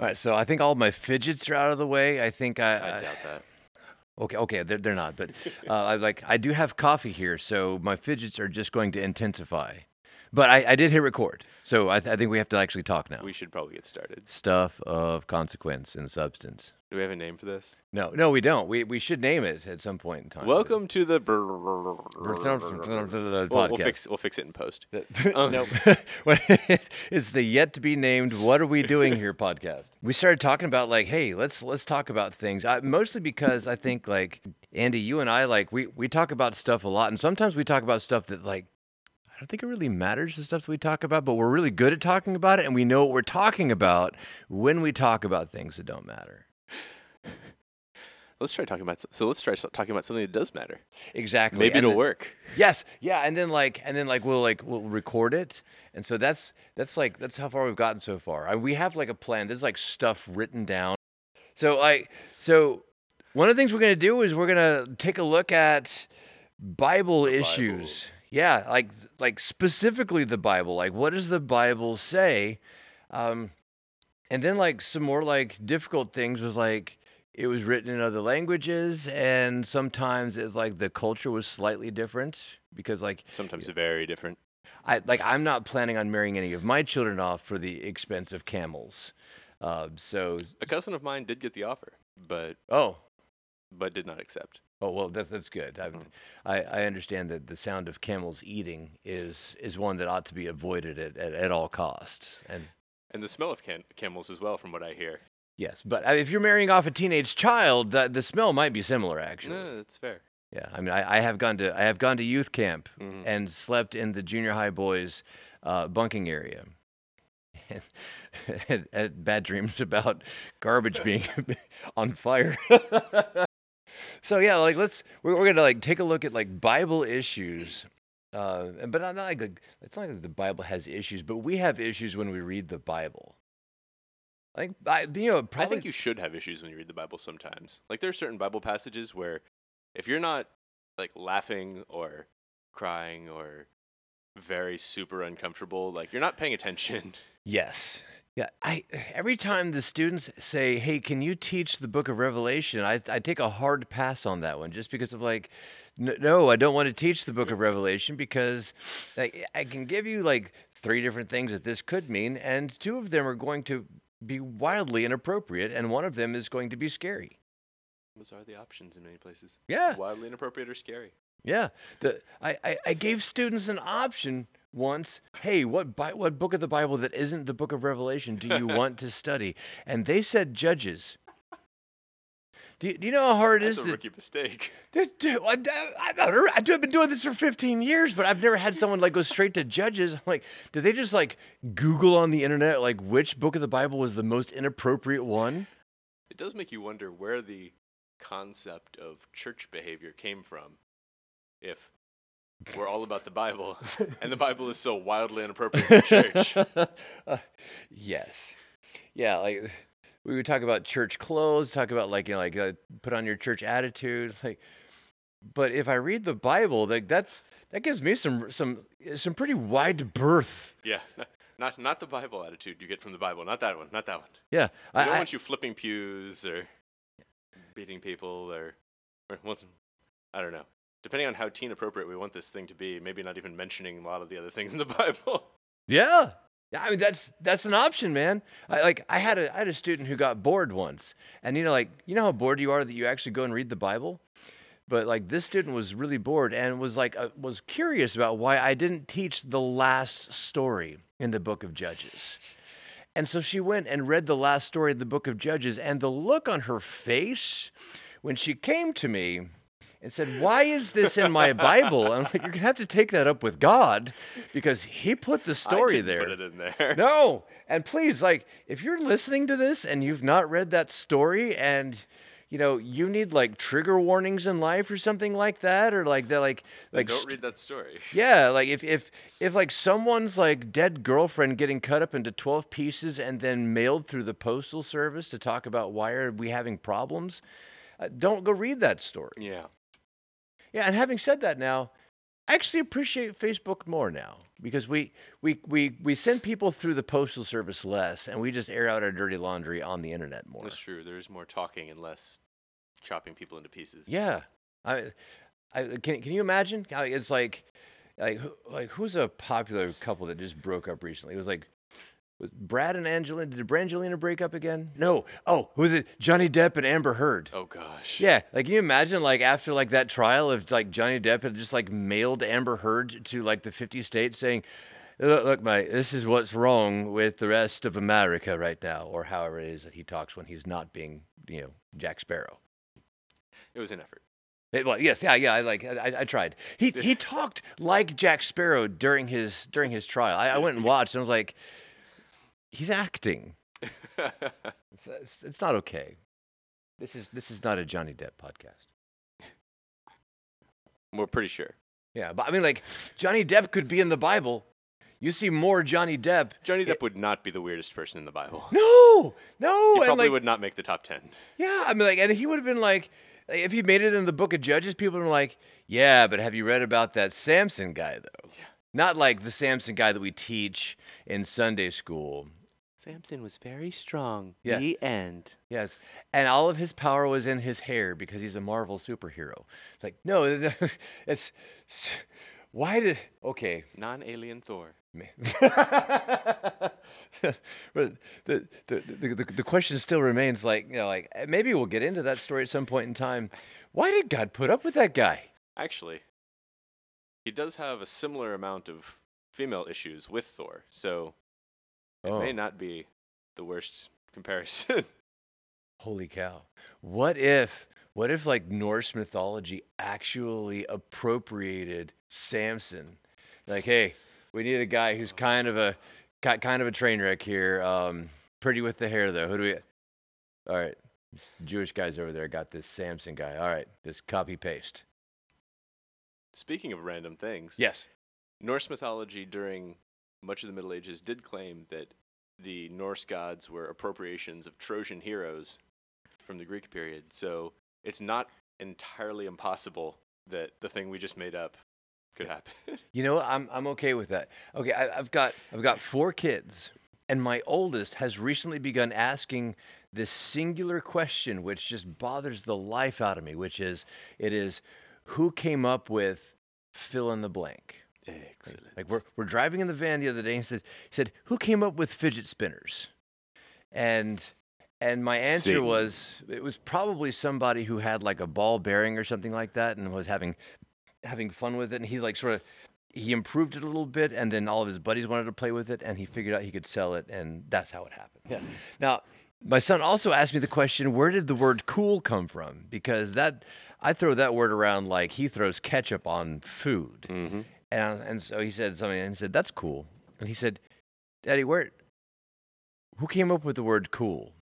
All right, so I think all my fidgets are out of the way. I think I, I doubt that. okay, okay, they're, they're not, but uh, I like I do have coffee here, so my fidgets are just going to intensify. But I, I did hit record, so I, th- I think we have to actually talk now. We should probably get started. Stuff of consequence and substance. Do we have a name for this? No, no, we don't. We we should name it at some point in time. Welcome to the. the Well, we'll fix we'll fix it in post. The- um, Oh. no, it's the yet to be named "What Are We Doing Here" podcast. We started talking about like, hey, let's let's talk about things. I, mostly because I think like Andy, you and I like we we talk about stuff a lot, and sometimes we talk about stuff that like I don't think it really matters the stuff that we talk about, but we're really good at talking about it, and we know what we're talking about when we talk about things that don't matter. Let's try talking about. So let's try talking about something that does matter. Exactly. Maybe and it'll then- work. Yes, yeah, and then like, and then like we'll like we'll record it, and so that's that's like that's how far we've gotten so far. I, we have like a plan. There's like stuff written down. So I so one of the things we're gonna do is we're gonna take a look at Bible The issues. Bible. Yeah, like like specifically the Bible. Like what does the Bible say? Um, and then like some more like difficult things was like it was written in other languages and sometimes it's like the culture was slightly different because like Sometimes very different. I like I'm not planning on marrying any of my children off for the expense of camels. Uh, so A cousin of mine did get the offer, but oh but did not accept. oh well that's that's good. I, Mhm. I I understand that the sound of camels eating is is one that ought to be avoided at, at, at all costs. And And the smell of can- camels as well, from what I hear. yes, but uh, if you're marrying off a teenage child, the, the smell might be similar actually. No, that's fair. Yeah, I mean I, I have gone to I have gone to youth camp Mhm. and slept in the junior high boys uh, bunking area. And bad dreams about garbage being on fire. so yeah, like let's we're, we're gonna like take a look at like Bible issues, uh, but not, not like the- it's not like the Bible has issues, but we have issues when we read the Bible. I think I, you know I think you should have issues when you read the Bible sometimes. Like there are certain Bible passages where if you're not like laughing or crying or very super uncomfortable, like you're not paying attention. Yes. Yeah, I every time the students say, "Hey, can you teach the book of Revelation?" I I take a hard pass on that one just because of like n- no, I don't want to teach the book of Revelation because like I can give you like three different things that this could mean and two of them are going to be wildly inappropriate and one of them is going to be scary. Those are the options in many places. Yeah. Wildly inappropriate or scary. Yeah, the I, I, I gave students an option once. Hey, what Bi- what book of the Bible that isn't the book of Revelation do you want to study? And they said Judges. Do you, do you know how hard it That's is a to? rookie mistake. Dude, dude, I, I, I, I've been doing this for 15 years, but I've never had someone like go straight to Judges. I'm like, did they just like Google on the internet like which book of the Bible was the most inappropriate one? It does make you wonder where the concept of church behavior came from. If we're all about the Bible and the Bible is so wildly inappropriate for church. Uh, yes. Yeah, like we would talk about church clothes, talk about like you know like uh, put on your church attitude, like. But if I read the Bible, like that's that gives me some some some pretty wide berth. Yeah. Not not the Bible attitude you get from the Bible. Not that one. Not that one. Yeah, We I, don't I- want you flipping pews or beating people or, or well, I don't know. Depending on how teen appropriate we want this thing to be, maybe not even mentioning a lot of the other things in the Bible. Yeah. Yeah, I mean that's that's an option, man. I like I had a I had a student who got bored once. And you know like you know how bored you are that you actually go and read the Bible? But like this student was really bored and was like uh, was curious about why I didn't teach the last story in the book of Judges. And so she went and read the last story of the book of Judges and the look on her face when she came to me and said, "Why is this in my Bible?" I'm like, "You're gonna have to take that up with God, because He put the story there." Put it in there. No, and please, like, if you're listening to this and you've not read that story, and you know you need like trigger warnings in life or something like that, or like that, like, like, don't read that story. yeah, like if if if like someone's like dead girlfriend getting cut up into twelve pieces and then mailed through the postal service to talk about why are we having problems, uh, don't go read that story. Yeah. Yeah, and having said that now, I actually appreciate Facebook more now because we we we we send people through the postal service less, and we just air out our dirty laundry on the internet more. That's true. There's more talking and less chopping people into pieces. Yeah, I, I can can you imagine? It's like, like like who's a popular couple that just broke up recently? It was like. Was Brad and Angelina? Did Brangelina break up again? No. Oh, who was it? Johnny Depp and Amber Heard. Oh gosh. Yeah, like can you imagine like after like that trial of like Johnny Depp had just like mailed Amber Heard to like the 50 states saying, look, look mate, this is what's wrong with the rest of America right now, or however it is that he talks when he's not being, you know, Jack Sparrow. It was an effort. It- well, yes, yeah, yeah. I like, I, I- I tried. He he talked like Jack Sparrow during his during his trial. I, I went and watched, and I was like, he's acting. It's, it's, not okay. This is this is not a Johnny Depp podcast. We're pretty sure. Yeah, but I mean, like Johnny Depp could be in the Bible. You see more Johnny Depp. Johnny It- Depp would not be the weirdest person in the Bible. No, no, He and probably like, would not make the top ten. yeah, I mean, like, and he would have been like, if he made it in the Book of Judges, people would be like, yeah, but have you read about that Samson guy though? Yeah. Not like the Samson guy that we teach in Sunday school. Samson was very strong. Yeah. The end. Yes, and all of his power was in his hair because he's a Marvel superhero. It's like, no, it's why did okay. Non-alien Thor. Man. but the, the, the, the, the question still remains like, you know, like eh, maybe we'll get into that story at some point in time. Why did God put up with that guy? Actually, he does have a similar amount of female issues with Thor, so it Oh, may not be the worst comparison. holy cow. What if, what if like Norse mythology actually appropriated Samson? Like, hey, we need a guy who's kind of a, ki- kind of a train wreck here. Um, pretty with the hair though. Who do we, all right. Jewish guys over there got this Samson guy. All right, this copy paste. Speaking of random things, Yes. Norse mythology during much of the Middle Ages did claim that the Norse gods were appropriations of Trojan heroes from the Greek period. So it's not entirely impossible that the thing we just made up could happen. You know. I'm I'm okay with that. Okay, I, I've got I've got four kids, and my oldest has recently begun asking this singular question, which just bothers the life out of me. Which is, it is, who came up with fill in the blank? Excellent. Like we're we're driving in the van the other day, and he said he said who came up with fidget spinners, and and my answer Satan. was it was probably somebody who had like a ball bearing or something like that, and was having having fun with it, and he like sort of he improved it a little bit, and then all of his buddies wanted to play with it, and he figured out he could sell it, and that's how it happened. Yeah. Now. My son also asked me the question, where did the word cool come from? Because that I throw that word around like he throws ketchup on food. Mm-hmm. And and so he said something, and he said, "That's cool." And he said, "Daddy, where? Who came up with the word cool?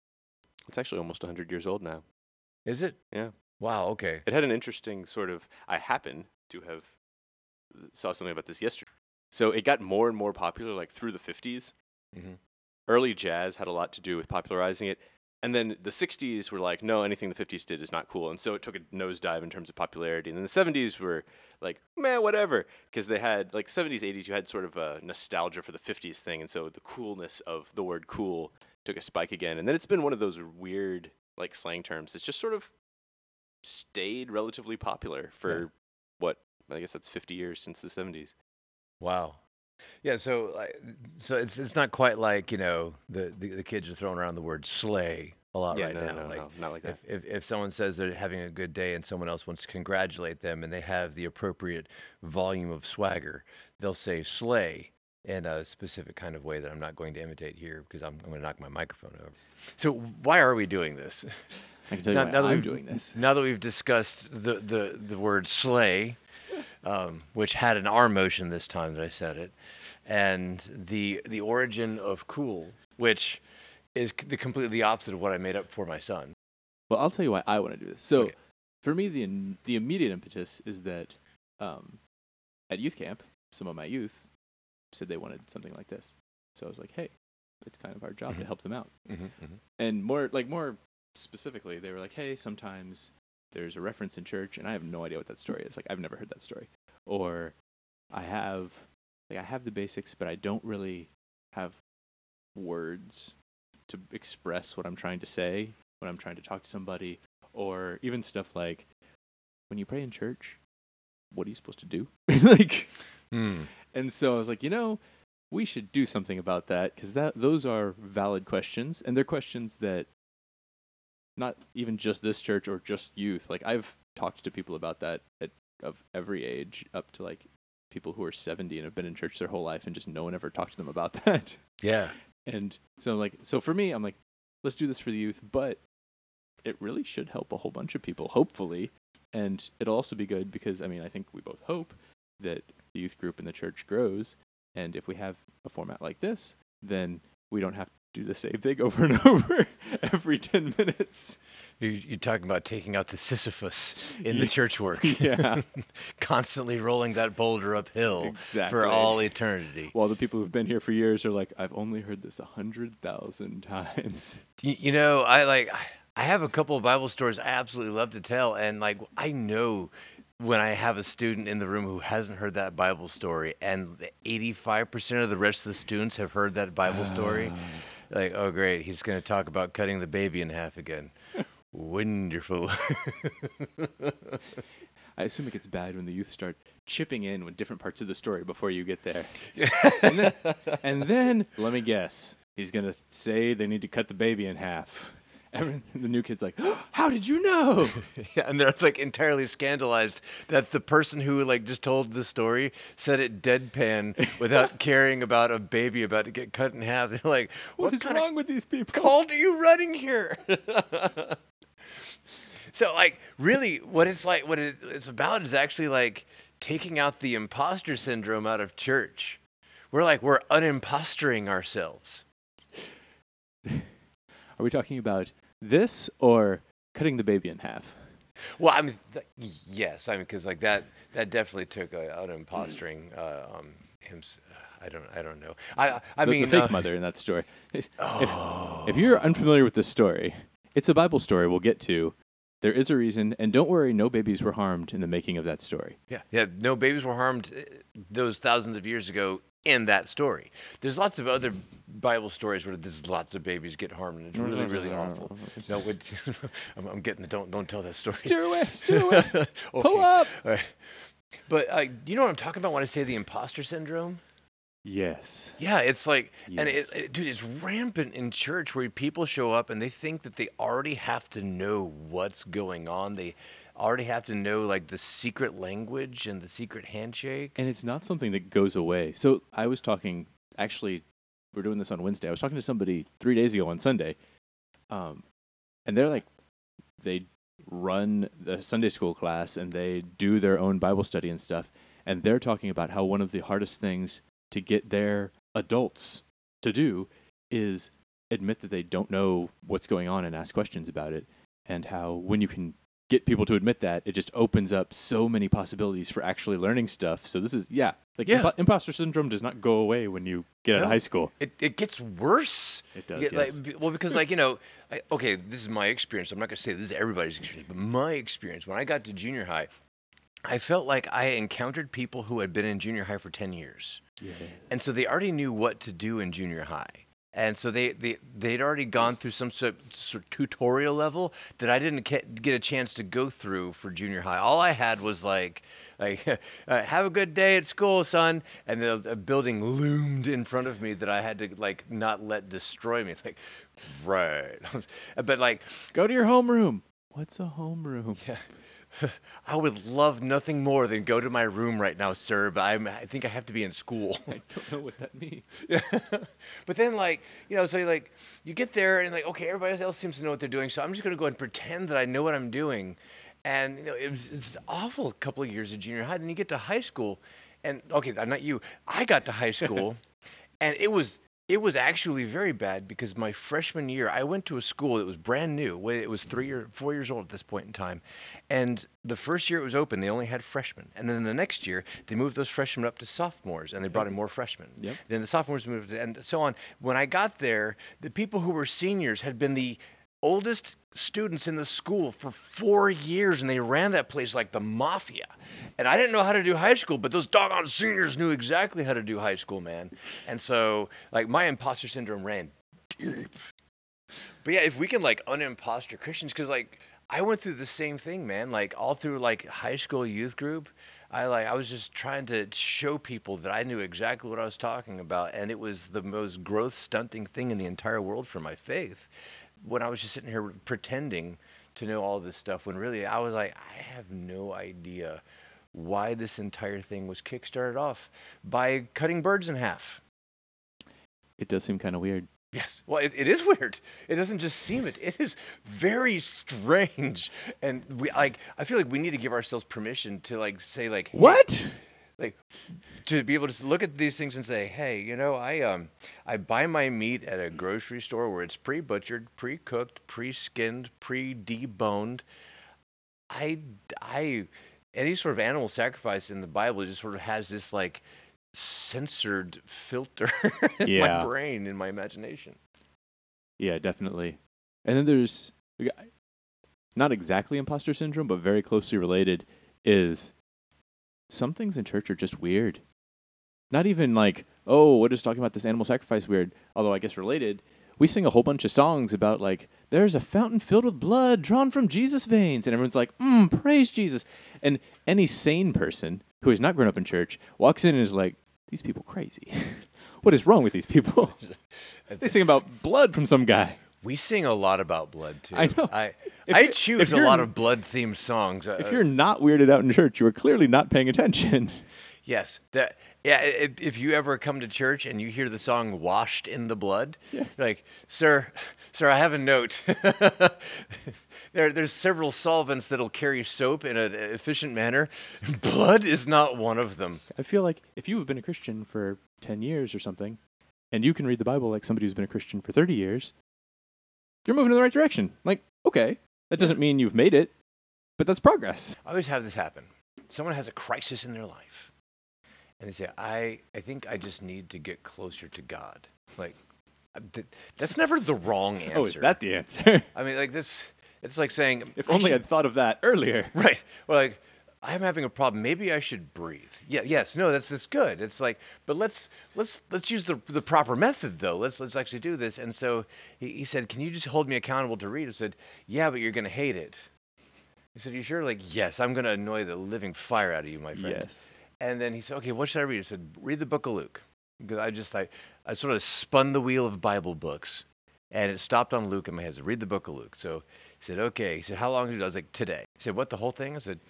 It's actually almost 100 years old now. Is it? Yeah. Wow. Okay. It had an interesting sort of. I happen to have uh, saw something about this yesterday. So it got more and more popular, like through the 50s. Mhm. Early jazz had a lot to do with popularizing it, and then the 60s were like, no, anything the 50s did is not cool, and so it took a nosedive in terms of popularity. And then the 70s were like, man, whatever, because they had like 70s, 80s, you had sort of a nostalgia for the 50s thing, and so the coolness of the word cool took a spike again. And then it's been one of those weird like slang terms. It's just sort of stayed relatively popular for what I guess that's 50 years since the 70s. Wow. Yeah. So like, so it's it's not quite like you know the the, the kids are throwing around the word slay a lot yeah, right no, now. no, no, like no, not like that. if, if if someone says they're having a good day and someone else wants to congratulate them and they have the appropriate volume of swagger, they'll say slay in a specific kind of way that I'm not going to imitate here because I'm, I'm going to knock my microphone over. So why are we doing this? I can tell you Now- why now that I'm we've- doing this. Now that we've discussed the, the, the word slay, um, which had an R motion this time that I said it, and the the origin of cool, which is the completely opposite of what I made up for my son. Well, I'll tell you why I want to do this. So, Okay. for me, the the immediate impetus is that um, at youth camp, some of my youth said they wanted something like this. So I was like, hey, it's kind of our job to Mhm. help them out. Mm-hmm, And more like more specifically, they were like, hey, sometimes there's a reference in church, and I have no idea what that story is. Like I've never heard that story. Or I have like I have the basics, but I don't really have words to express what I'm trying to say when I'm trying to talk to somebody, or even stuff like when you pray in church, what are you supposed to do? like, Hmm. and so I was like, you know, we should do something about that because that those are valid questions, and they're questions that not even just this church or just youth. Like I've talked to people about that at of every age, up to like people who are 70 and have been in church their whole life, and just no one ever talked to them about that. Yeah. And so like so for me, I'm like, let's do this for the youth, but it really should help a whole bunch of people, hopefully. And it'll also be good because I mean I think we both hope that the youth group in the church grows. And if we have a format like this, then we don't have do the same thing over and over every ten minutes. You, you're talking about taking out the Sisyphus in the church work. Yeah. Constantly rolling that boulder uphill Exactly. for all eternity. While the people who've been here for years are like, I've only heard this a hundred thousand times. Y- You know, I like I have a couple of Bible stories I absolutely love to tell and like I know when I have a student in the room who hasn't heard that Bible story and 85% of the rest of the students have heard that Bible story, ah. Like oh great, he's going to talk about cutting the baby in half again. Wonderful. I assume it gets bad when the youth start chipping in with different parts of the story before you get there. and, then, and then, let me guess, he's going to say they need to cut the baby in half. And the new kid's like, How did you know? yeah, and they're like entirely scandalized that the person who like just told the story said it deadpan without caring about a baby about to get cut in half. They're like, what is wrong with these people? cult are you running here? so like really what it's like what it, it's about is actually like taking out the imposter syndrome out of church. We're like we're unimpostering ourselves. Are we talking about this or cutting the baby in half? Well, I mean, th- yes, I mean, because like that, that definitely took a, an impostering. Uh, um, him, I don't, I don't know. I, I the, mean, the fake uh, mother in that story. If, Oh. if you're unfamiliar with this story, it's a Bible story we'll get to. There is a reason, and don't worry, no babies were harmed in the making of that story. Yeah, yeah. No babies were harmed uh, those thousands of years ago in that story. There's lots of other Bible stories where there's lots of babies get harmed, and it's mm-hmm. really, really awful. Mm-hmm. Mm-hmm. No, it, I'm, I'm getting the don't, don't tell that story. Steer away, steer away. Pull up. all right. But uh, you know what I'm talking about when I say the imposter syndrome? Yes. Yeah, it's like, and it, it, dude, it's rampant in church where people show up and they think that they already have to know what's going on. They already have to know like the secret language and the secret handshake. And it's not something that goes away. So I was talking, actually, we're doing this on Wednesday. I was talking to somebody three days ago on Sunday, um, and they're like, they run the Sunday school class and they do their own Bible study and stuff. And they're talking about how one of the hardest things to get their adults to do is admit that they don't know what's going on and ask questions about it. And how when you can get people to admit that, it just opens up so many possibilities for actually learning stuff. So this is yeah, like Yeah. impo- imposter syndrome does not go away when you get out of high school. It, it gets worse. It does. Yeah, yes. like, b- well, because like you know, I, okay, this is my experience. I'm not gonna say this is everybody's experience, but my experience when I got to junior high, I felt like I encountered people who had been in junior high for ten years. yeah. and so they already knew what to do in junior high and so they, they they'd already gone through some sort, sort of tutorial level that I didn't get, get a chance to go through for junior high. All I had was like, like uh, have a good day at school, son, and the a building loomed in front of me that I had to like not let destroy me. Like, right, but like Go to your homeroom. What's a homeroom? yeah. I would love nothing more than go to my room right now, sir. But I'm, I think I have to be in school. I don't know what that means. but then like you know so you like you get there and like okay everybody else seems to know what they're doing so i'm just going to go and pretend that i know what i'm doing and you know it was it's an awful a couple of years of junior high then you get to high school and okay i'm not you i got to high school and it was it was actually very bad because my freshman year i went to a school that was brand new it was three or four years old at this point in time and the first year it was open they only had freshmen and then the next year they moved those freshmen up to sophomores and they brought in mm-hmm. more freshmen. Yep. then the sophomores moved and so on. When i got there the people who were seniors had been the oldest students in the school for four years, and they ran that place like the mafia. And I didn't know how to do high school, but those doggone seniors knew exactly how to do high school, man. And so, like, my imposter syndrome ran deep. But yeah, if we can like unimposter Christians, because like I went through the same thing, man. Like all through like high school youth group, I like I was just trying to show people that I knew exactly what I was talking about, and it was the most growth stunting thing in the entire world for my faith. When I was just sitting here pretending to know all this stuff, when really I was like, I have no idea why this entire thing was kickstarted off by cutting birds in half. It does seem kind of weird. Yes. Well, it, it is weird. It doesn't just seem it. It is very strange. And we like I feel like we need to give ourselves permission to like say like hey, What? Like to be able to look at these things and say, "Hey, you know, I um I buy my meat at a grocery store where it's pre-butchered, pre-cooked, pre-skinned, pre-deboned. I I any sort of animal sacrifice in the Bible just sort of has this like censored filter in Yeah. my brain in my imagination. Yeah, definitely. And then there's not exactly imposter syndrome, but very closely related is some things in church are just weird. Not even like, oh, what is talking about this animal sacrifice weird? Although I guess related, we sing a whole bunch of songs about like there's a fountain filled with blood drawn from Jesus' veins, and everyone's like, mm, praise Jesus. And any sane person who has not grown up in church walks in and is like, these people crazy. what is wrong with these people? they sing about blood from some guy. We sing a lot about blood too. I know. I If I choose a lot of blood themed songs. Uh, If you're not weirded out in church, you are clearly not paying attention. yes, that yeah. If, if you ever come to church and you hear the song "Washed in the Blood," Yes. like, sir, sir, I have a note. there, there's several solvents that'll carry soap in an efficient manner. Blood is not one of them. I feel like if you have been a Christian for 10 years or something, and you can read the Bible like somebody who's been a Christian for 30 years, you're moving in the right direction. Like, okay, that doesn't mean you've made it, but that's progress. I always have this happen. Someone has a crisis in their life, and they say, "I, I think I just need to get closer to God." Like, uh, th- that's never the wrong answer. Oh, is that the answer? I mean, like this. It's like saying, if only I I'd thought of that earlier. Right. Well, like I'm having a problem. Maybe I should breathe. Yeah. Yes. No. That's that's good. It's like, but let's let's let's use the the proper method though. Let's let's actually do this. And so he, he said, "Can you just hold me accountable to read?" I said, "Yeah, but you're gonna hate it." He said, "You sure?" Like, yes, I'm gonna annoy the living fire out of you, my friend. Yes. And then he said, "Okay, what should I read?" I said, "Read the Book of Luke," because I just I, I sort of spun the wheel of Bible books, and it stopped on Luke in my head. I said, "Read the Book of Luke." So he said, "Okay." He said, "How long?" did you-" I was like, "Today." He said, "What? The whole thing?" I said,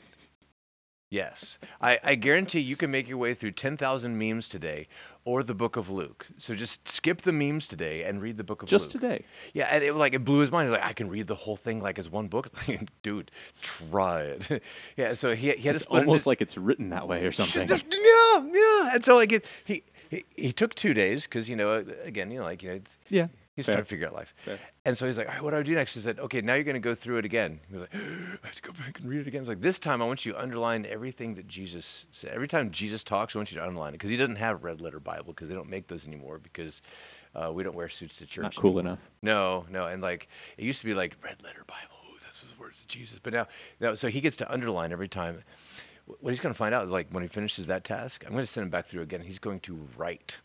"Yes." I, I guarantee you can make your way through ten thousand memes today, or the Book of Luke. So just skip the memes today and read the Book of Luke. Just Luke. today. Yeah, and it like it blew his mind. He's like, I can read the whole thing like as one book. Dude, try it. yeah, so he he had It's to split it almost like it's written that way or something. yeah, yeah. And so like it, he, he he took two days because you know again you know like you know yeah. He's Fair. trying to figure out life. Fair. And so he's like, right, what do I do next? He said, okay, now you're going to go through it again. He was like, I have to go back and read it again. It's like this time I want you to underline everything that Jesus said. Every time Jesus talks, I want you to underline it because he doesn't have a red letter Bible because they don't make those anymore because uh, we don't wear suits to church. Not cool anymore. enough. No, no, and like it used to be like red letter Bible. Ooh, that's the words of Jesus. But now, now, so he gets to underline every time. Wh- What he's going to find out is like when he finishes that task, I'm going to send him back through again. He's going to write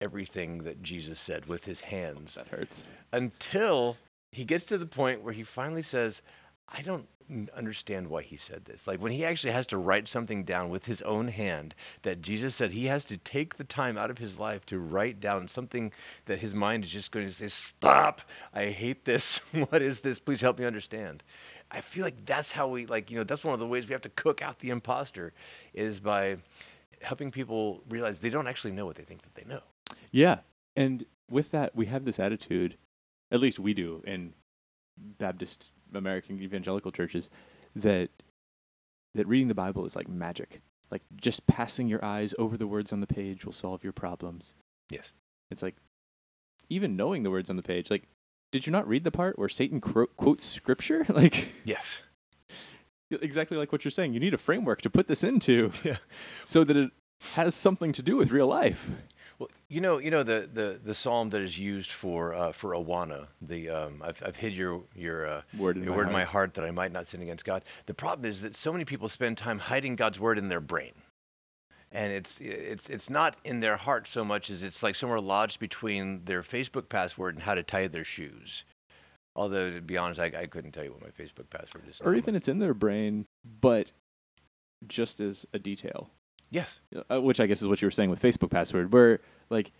everything that Jesus said with his hands That hurts. until he gets to the point where he finally says, I don't understand why he said this. Like when he actually has to write something down with his own hand that Jesus said he has to take the time out of his life to write down something that his mind is just going to say, Stop! I hate this. what is this? Please help me understand. I feel like that's how we like, you know, that's one of the ways we have to cook out the imposter is by helping people realize they don't actually know what they think that they know. Yeah. And with that, we have this attitude, at least we do in Baptist American evangelical churches, that that reading the Bible is like magic. Like just passing your eyes over the words on the page will solve your problems. Yes. It's like even knowing the words on the page, like did you not read the part where Satan cro- quotes scripture? like Yes. exactly like what you're saying. You need a framework to put this into Yeah. so that it has something to do with real life. Well, you know, you know the, the, the psalm that is used for uh, for Awana. The um, I've, I've hid your your uh, Word in your my word in my heart. heart that I might not sin against God. The problem is that so many people spend time hiding God's word in their brain, and it's it's it's not in their heart so much as it's like somewhere lodged between their Facebook password and how to tie their shoes. Although to be honest, I, I couldn't tell you what my Facebook password is. Or even it's in their brain, but just as a detail. Yes, uh, which I guess is what you were saying with Facebook password, where like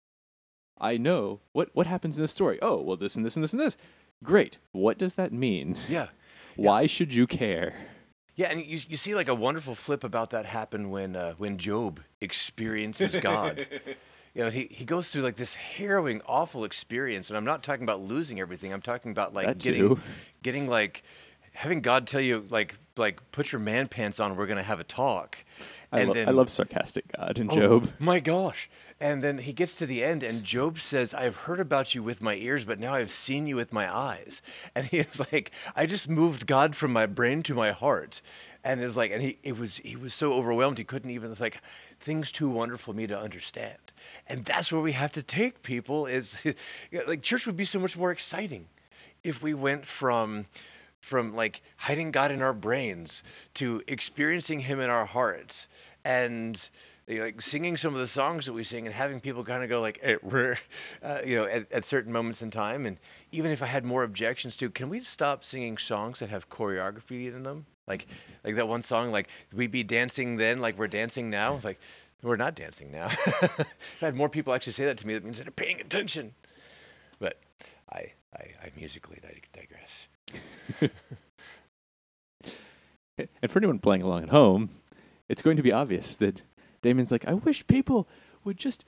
I know what what happens in this story. Oh, well, this and this and this and this. Great. What does that mean? yeah. Why should you care? Yeah, and you, you see like a wonderful flip about that happen when uh, when Job experiences God. you know, he, he goes through like this harrowing, awful experience, and I'm not talking about losing everything. I'm talking about like That getting too. getting like having God tell you like like put your man pants on. We're gonna have a talk. I, and lo- I love sarcastic God in Oh, Job. My gosh. And then he gets to the end, and Job says, I have heard about you with my ears, but now I've seen you with my eyes. And he is like, I just moved God from my brain to my heart. And it's like, and he it was he was so overwhelmed he couldn't even it's like things too wonderful for me to understand. And that's where we have to take people is like church would be so much more exciting if we went from from like hiding God in our brains to experiencing Him in our hearts and like singing some of the songs that we sing and having people kind of go like, eh, we're, uh, you know, at, at certain moments in time. And even if I had more objections to, can we stop singing songs that have choreography in them? Like, like that one song, like we'd be dancing then, like we're dancing now. It's like we're not dancing now. I had more people actually say that to me, that means they're paying attention. But I, I, I musically dig- digress. And for anyone playing along at home, it's going to be obvious that Damien's like, I wish people would just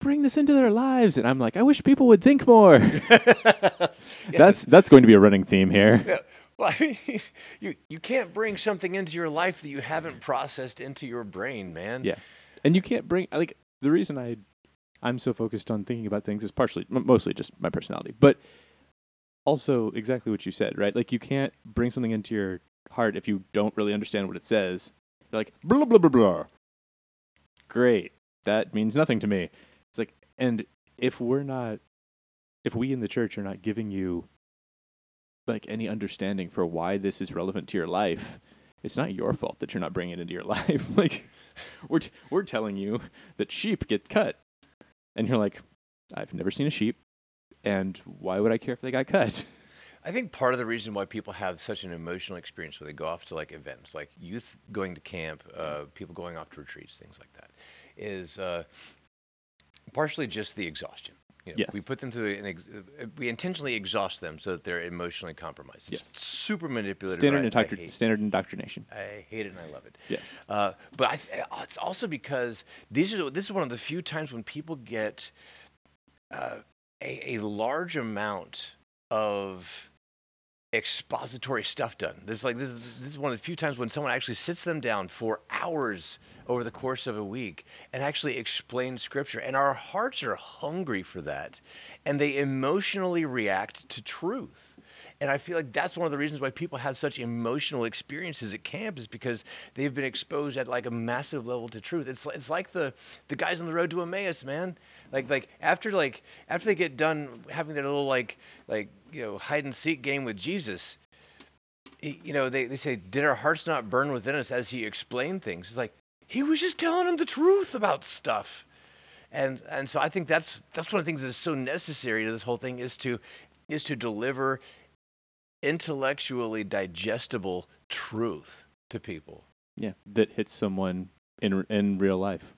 bring this into their lives, and I'm like, I wish people would think more. That's that's going to be a running theme here. Yeah. Well, I mean, you you can't bring something into your life that you haven't processed into your brain, man. Yeah. And you can't bring like the reason I I'm so focused on thinking about things is partially m- mostly just my personality, but also exactly what you said, right? Like you can't bring something into your heart if you don't really understand what it says. You're like blah blah blah blah. Great. That means nothing to me. It's like and if we're not if we in the church are not giving you like any understanding for why this is relevant to your life, it's not your fault that you're not bringing it into your life. like we're t- we're telling you that sheep get cut, and you're like, I've never seen a sheep, and why would I care if they got cut? I think part of the reason why people have such an emotional experience when they go off to like events, like youth going to camp, uh, people going off to retreats, things like that, is uh, partially just the exhaustion. You know, Yes. We put them through an ex- uh, we intentionally exhaust them so that they're emotionally compromised. It's Yes. super manipulative. Standard, I indoctr- standard indoctrination. I hate it and I love it. Yes. Uh, but I, th- uh, it's also because these are this is one of the few times when people get uh, a, a large amount of expository stuff done. This is like this is, this is one of the few times when someone actually sits them down for hours over the course of a week and actually explains scripture and our hearts are hungry for that and they emotionally react to truth. And I feel like that's one of the reasons why people have such emotional experiences at camp is because they've been exposed at like a massive level to truth. It's it's like the the guys on the road to Emmaus, man. Like like after like after they get done having their little like like you know hide and seek game with Jesus, y- you know they, they say, did our hearts not burn within us as he explained things? It's like he was just telling them the truth about stuff. And and so I think that's that's one of the things that is so necessary to this whole thing is to is to deliver intellectually digestible truth to people. Yeah. That hits someone in in real life.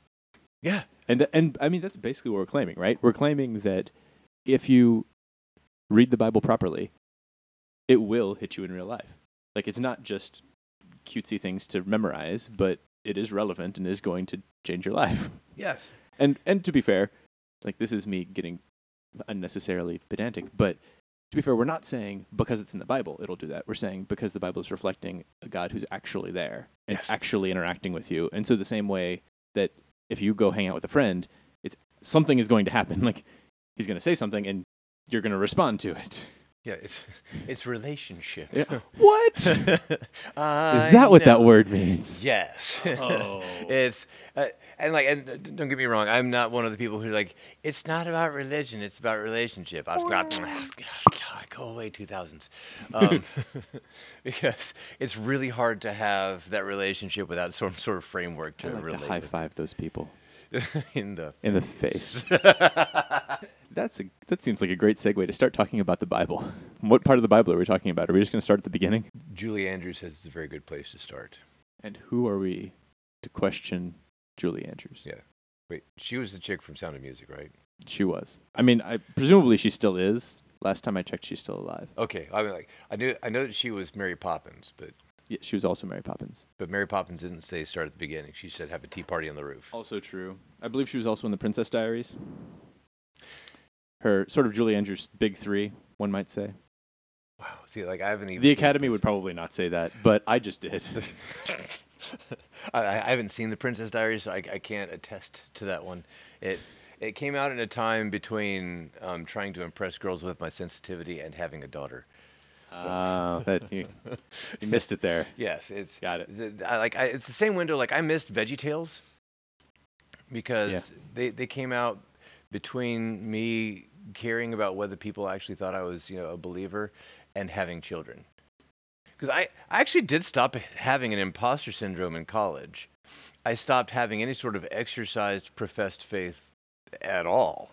Yeah. And and I mean that's basically what we're claiming, right? We're claiming that if you read the Bible properly, it will hit you in real life. Like it's not just cutesy things to memorize, but it is relevant and is going to change your life. Yes. And and to be fair, like this is me getting unnecessarily pedantic, but to be fair, we're not saying because it's in the Bible it'll do that. We're saying because the Bible is reflecting a God who's actually there and Yes. actually interacting with you. And so the same way that if you go hang out with a friend, it's something is going to happen. Like he's going to say something and you're going to respond to it. Yeah, it's it's relationship. Yeah. What? Is that what that word means? Yes. Oh. it's uh, and like and uh, don't get me wrong, I'm not one of the people who like it's not about religion, it's about relationship. I was God, go away 2000s. Um, because it's really hard to have that relationship without some sort of framework to I like relate to high five those people in the in the face. That's a that seems like a great segue to start talking about the Bible. What part of the Bible are we talking about? Are we just going to start at the beginning? Julie Andrews says it's a very good place to start. And who are we to question Julie Andrews? Yeah. Wait, she was the chick from Sound of Music, right? She was. I mean, I presumably she still is. Last time I checked, she's still alive. Okay, I mean, like I knew I know that she was Mary Poppins, but Yeah, she was also Mary Poppins. but Mary Poppins didn't say start at the beginning. She said have a tea party on the roof. Also true. I believe she was also in the Princess Diaries. Her sort of Julie Andrews' big three, one might say. Wow. See, like I haven't even The seen Academy would probably not say that, but I just did. I, I haven't seen the Princess Diaries, so I, I can't attest to that one. It it came out in a time between um, trying to impress girls with my sensitivity and having a daughter. Ah, that you, you missed it there. Yes, it's Got it. the- the- I, like I, it's the same window. Like I missed Veggie Tales because they they came out between me caring about whether people actually thought I was you know a believer and having children. Because I, I actually did stop having an imposter syndrome in college. I stopped having any sort of exercised professed faith at all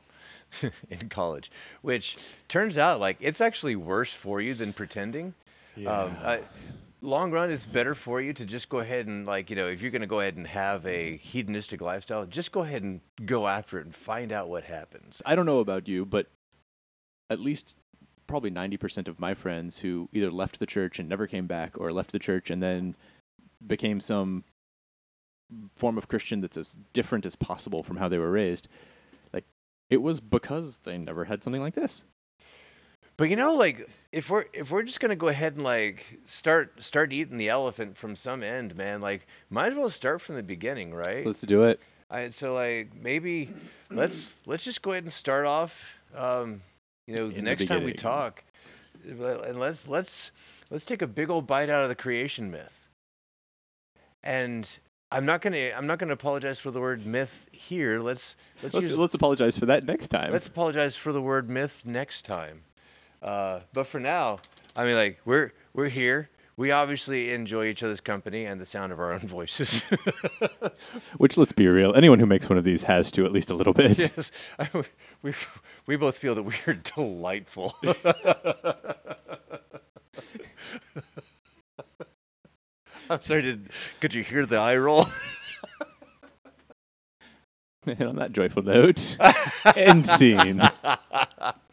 in college, which turns out like it's actually worse for you than pretending. Um, I, long run, it's better for you to just go ahead and like you know if you're going to go ahead and have a hedonistic lifestyle, just go ahead and go after it and find out what happens. I don't know about you, but at least probably 90% of my friends who either left the church and never came back or left the church and then became some form of Christian that's as different as possible from how they were raised, it was because they never had something like this. But you know, like if we're if we're just gonna go ahead and like start start eating the elephant from some end, man, like might as well start from the beginning, right? Let's do it. I, so like maybe let's let's just go ahead and start off. Um, you know, the In the next time we talk, and let's let's let's take a big old bite out of the creation myth. And I'm not gonna I'm not gonna apologize for the word myth here. Let's let's Let's, use, let's apologize for that next time. let's apologize for the word myth next time. Uh, but for now, I mean, like we're we're here. We obviously enjoy each other's company and the sound of our own voices. Which, let's be real, anyone who makes one of these has to at least a little bit. yes, I, we we both feel that we are delightful. I'm sorry. Did could you hear the eye roll? And on that joyful note, end scene.